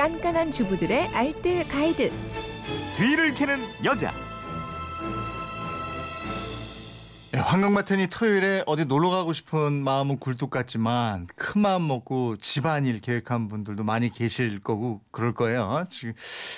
깐깐한 주부들의 알뜰 가이드. 뒤를 캐는 여자. 예, 황금마태니 토요일에 어디 놀러 가고 싶은 마음은 굴뚝 같지만 큰 마음 먹고 집안일 계획한 분들도 많이 계실 거고 그럴 거예요. 지금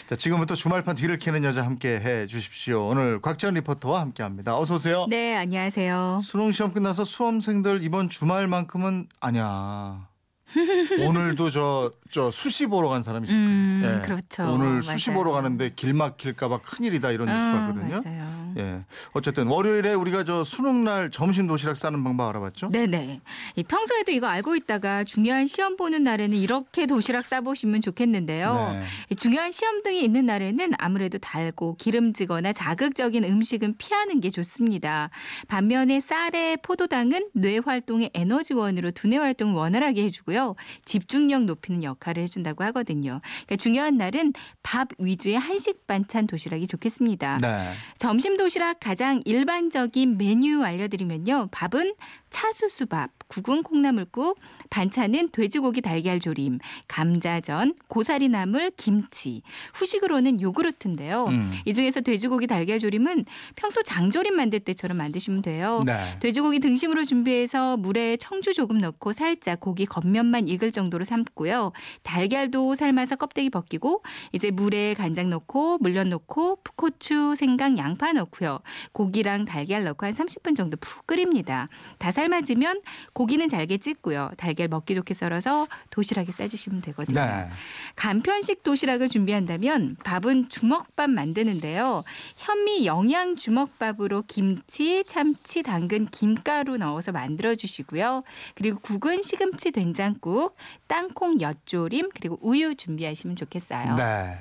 자, 지금부터 주말판 뒤를 캐는 여자 함께 해 주십시오. 오늘 곽지연 리포터와 함께 합니다. 어서 오세요. 네, 안녕하세요. 수능 시험 끝나서 수험생들 이번 주말만큼은 아니야. 오늘도 저, 저 수시 보러 간 사람이 있을 거예요. 음, 예. 그렇죠. 오늘 수시 맞아요. 보러 가는데 길 막힐까봐 큰일이다 이런 뉴스 아, 봤거든요. 맞아요. 예. 어쨌든 월요일에 우리가 저 수능 날 점심 도시락 싸는 방법 알아봤죠? 네네. 이 평소에도 이거 알고 있다가 중요한 시험 보는 날에는 이렇게 도시락 싸보시면 좋겠는데요. 네. 이 중요한 시험 등이 있는 날에는 아무래도 달고 기름지거나 자극적인 음식은 피하는 게 좋습니다. 반면에 쌀에 포도당은 뇌 활동의 에너지원으로 두뇌 활동을 원활하게 해주고요. 집중력 높이는 역할을 해준다고 하거든요. 그러니까 중요한 날은 밥 위주의 한식 반찬 도시락이 좋겠습니다. 네. 점심 도시락 가장 일반적인 메뉴 알려드리면요. 밥은 차수수밥, 국은 콩나물국, 반찬은 돼지고기 달걀 조림, 감자전, 고사리 나물, 김치. 후식으로는 요구르트인데요. 음. 이 중에서 돼지고기 달걀 조림은 평소 장조림 만들 때처럼 만드시면 돼요. 네. 돼지고기 등심으로 준비해서 물에 청주 조금 넣고 살짝 고기 겉면만 익을 정도로 삶고요. 달걀도 삶아서 껍데기 벗기고 이제 물에 간장 넣고 물엿 넣고 풋고추, 생강, 양파 넣고요. 고기랑 달걀 넣고 한 30분 정도 푹 끓입니다. 다 삶아지면 고기는 잘게 찢고요. 달걀 먹기 좋게 썰어서 도시락에 싸주시면 되거든요. 네. 간편식 도시락을 준비한다면 밥은 주먹밥 만드는데요. 현미 영양 주먹밥으로 김치, 참치, 당근, 김가루 넣어서 만들어 주시고요. 그리고 국은 시금치 된장국, 땅콩 엿조림, 그리고 우유 준비하시면 좋겠어요. 네.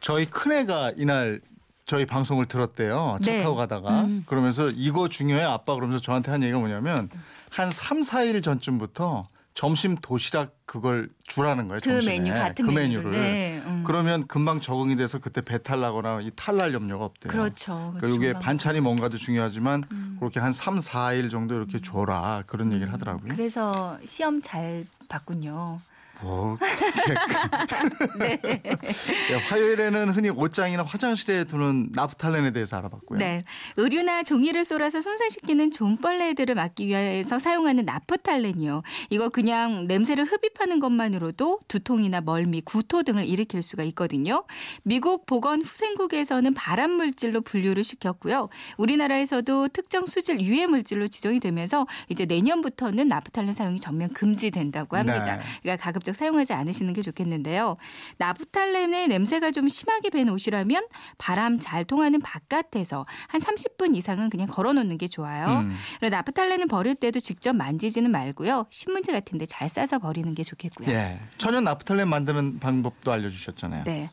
저희 큰애가 이날 저희 방송을 들었대요. 차 네. 타고 가다가. 음. 그러면서 이거 중요해 아빠 그러면서 저한테 한 얘기가 뭐냐면 한 3, 4일 전쯤부터 점심 도시락 그걸 주라는 거예요. 그 점심에. 메뉴 같은 그 메뉴를. 네, 음. 그러면 금방 적응이 돼서 그때 배탈 나거나 이 탈날 염려가 없대요. 그렇죠. 그러니까 이게 반찬이 뭔가도 중요하지만 음. 그렇게 한 3, 4일 정도 이렇게 줘라 그런 얘기를 하더라고요. 그래서 시험 잘 봤군요. 뭐 네, 화요일에는 흔히 옷장이나 화장실에 두는 나프탈렌에 대해서 알아봤고요. 네. 의류나 종이를 쏠아서 손상시키는 종벌레들을 막기 위해서 사용하는 나프탈렌이요. 이거 그냥 냄새를 흡입하는 것만으로도 두통이나 멀미, 구토 등을 일으킬 수가 있거든요. 미국 보건 후생국에서는 발암 물질로 분류를 시켰고요. 우리나라에서도 특정 수질 유해 물질로 지정이 되면서 이제 내년부터는 나프탈렌 사용이 전면 금지된다고 합니다. 네. 그러니까 가급적 사용하지 않으시는 게 좋겠는데요. 나프탈렌의 냄새가 좀 심하게 밴 옷이라면 바람 잘 통하는 바깥에서 한 30분 이상은 그냥 걸어놓는 게 좋아요. 음. 그리고 나프탈렌은 버릴 때도 직접 만지지는 말고요. 신문지 같은데 잘 싸서 버리는 게 좋겠고요. 예. 천연 나프탈렌 만드는 방법도 알려주셨잖아요. 네.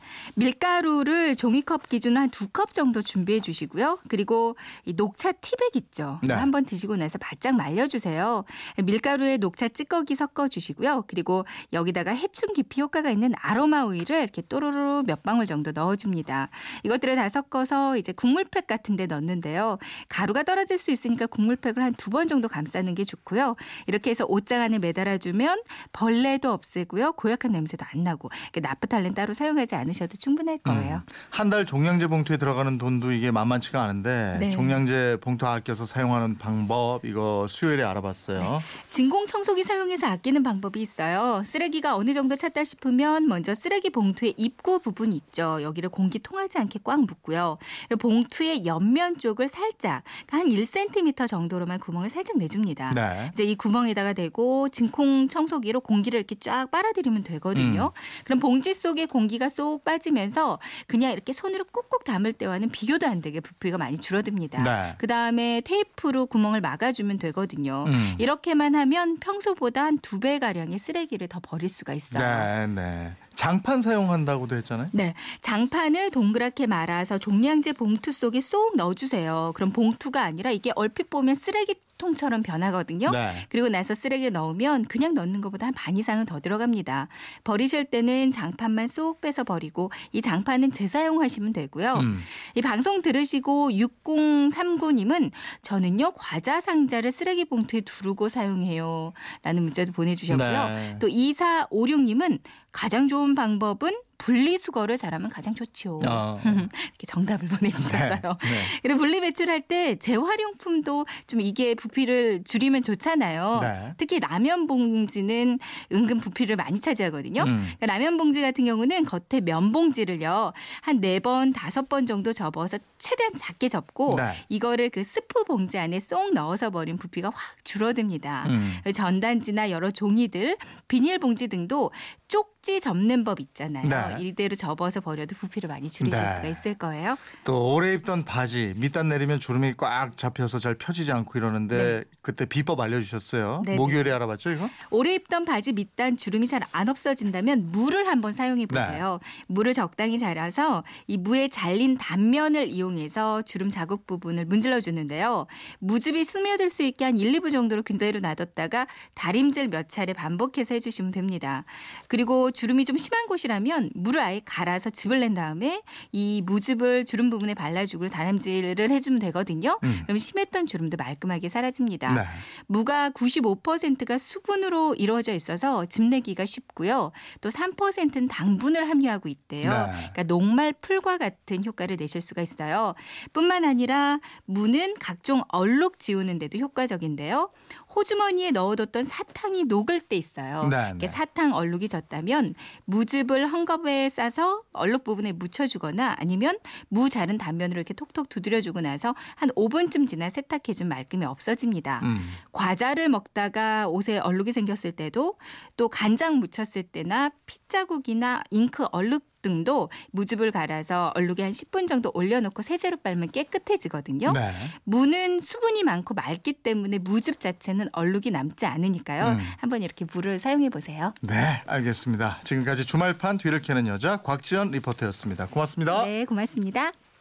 밀가루를 종이컵 기준 한 두 컵 정도 준비해 주시고요. 그리고 이 녹차 티백 있죠. 네. 한번 드시고 나서 바짝 말려주세요. 밀가루에 녹차 찌꺼기 섞어 주시고요. 그리고 여기 다가 해충 기피 효과가 있는 아로마 오일을 이렇게 또로로 몇 방울 정도 넣어줍니다. 이것들을 다 섞어서 이제 국물팩 같은 데 넣는데요. 가루가 떨어질 수 있으니까 국물팩을 한 두 번 정도 감싸는 게 좋고요. 이렇게 해서 옷장 안에 매달아주면 벌레도 없애고요. 고약한 냄새도 안 나고 그러니까 나프탈렌 따로 사용하지 않으셔도 충분할 거예요. 음. 한달 종량제 봉투에 들어가는 돈도 이게 만만치가 않은데 네. 종량제 봉투 아껴서 사용하는 방법 이거 수요일에 알아봤어요. 진공 청소기 사용해서 아끼는 방법이 있어요. 쓰레기 가 어느 정도 찼다 싶으면 먼저 쓰레기 봉투의 입구 부분 있죠. 여기를 공기 통하지 않게 꽉 묶고요. 봉투의 옆면 쪽을 살짝 한 1cm 정도로만 구멍을 살짝 내줍니다. 네. 이제 이 구멍에다가 대고 진공 청소기로 공기를 이렇게 쫙 빨아들이면 되거든요. 그럼 봉지 속에 공기가 쏙 빠지면서 그냥 이렇게 손으로 꾹꾹 담을 때와는 비교도 안 되게 부피가 많이 줄어듭니다. 네. 그 다음에 테이프로 구멍을 막아주면 되거든요. 음. 이렇게만 하면 평소보다 한 두 배 가량의 쓰레기를 더 버릴 수가 있어요. 네, 네. 장판 사용한다고도 했잖아요. 네, 장판을 동그랗게 말아서 종량제 봉투 속에 쏙 넣어주세요. 그럼 봉투가 아니라 이게 얼핏 보면 쓰레기 통처럼 변하거든요. 네. 그리고 나서 쓰레기를 넣으면 그냥 넣는 것보다 한 반 이상은 더 들어갑니다. 버리실 때는 장판만 쏙 빼서 버리고 이 장판은 재사용하시면 되고요. 음. 이 방송 들으시고 6039님은 저는요 과자 상자를 쓰레기 봉투에 두르고 사용해요. 라는 문자도 보내주셨고요. 네. 또 2456님은 가장 좋은 방법은 분리수거를 잘하면 가장 좋죠. 어. 이렇게 정답을 보내주셨어요. 네. 그리고 분리배출할 때 재활용품도 좀 이게 부피를 줄이면 좋잖아요. 네. 특히 라면 봉지는 은근 부피를 많이 차지하거든요. 음. 그러니까 라면 봉지 같은 경우는 겉에 면 봉지를요 한 네 번 다섯 번 정도 접어서 최대한 작게 접고 네. 이거를 그 스프 봉지 안에 쏙 넣어서 버린 부피가 확 줄어듭니다. 음. 전단지나 여러 종이들, 비닐봉지 등도 쪽지 접는 법 있잖아요. 네. 이대로 접어서 버려도 부피를 많이 줄이실 네. 수가 있을 거예요. 또 오래 입던 바지 밑단 내리면 주름이 꽉 잡혀서 잘 펴지지 않고 이러는데 그때 비법 알려주셨어요. 네, 목요일에 알아봤죠 이거? 오래 입던 바지 밑단 주름이 잘 안 없어진다면 물을 한번 사용해 보세요. 물을 적당히 잘라서 이 무에 잘린 단면을 이용해서 주름 자국 부분을 문질러 주는데요. 무즙이 스며들 수 있게 한 1, 2분 정도로 그대로 놔뒀다가 다림질 몇 차례 반복해서 해주시면 됩니다. 그리고 주름이 좀 심한 곳이라면 물을 아예 갈아서 즙을 낸 다음에 이 무즙을 주름 부분에 발라주고 다림질을 해주면 되거든요. 음. 그럼 심했던 주름도 말끔하게 사라집니다. 네. 무가 95%가 수분으로 이루어져 있어서 즙내기가 쉽고요. 또 3%는 당분을 함유하고 있대요. 네. 그러니까 녹말 풀과 같은 효과를 내실 수가 있어요. 뿐만 아니라 무는 각종 얼룩 지우는 데도 효과적인데요. 호주머니에 넣어뒀던 사탕이 녹을 때 있어요. 네, 네. 사탕 얼룩이 졌다면 무즙을 헝겊에 싸서 얼룩 부분에 묻혀주거나 아니면 무 자른 단면으로 이렇게 톡톡 두드려주고 나서 한 5분쯤 지나 세탁해준 말끔히 없어집니다. 음. 과자를 먹다가 옷에 얼룩이 생겼을 때도 또 간장 묻혔을 때나 핏자국이나 잉크 얼룩 등도 무즙을 갈아서 얼룩에 한 10분 정도 올려놓고 세제로 빨면 깨끗해지거든요. 네. 무는 수분이 많고 맑기 때문에 무즙 자체는 얼룩이 남지 않으니까요. 음. 한번 이렇게 물을 사용해 보세요. 네, 알겠습니다. 지금까지 주말판 뒤를 캐는 여자 곽지연 리포터였습니다. 고맙습니다. 네, 고맙습니다.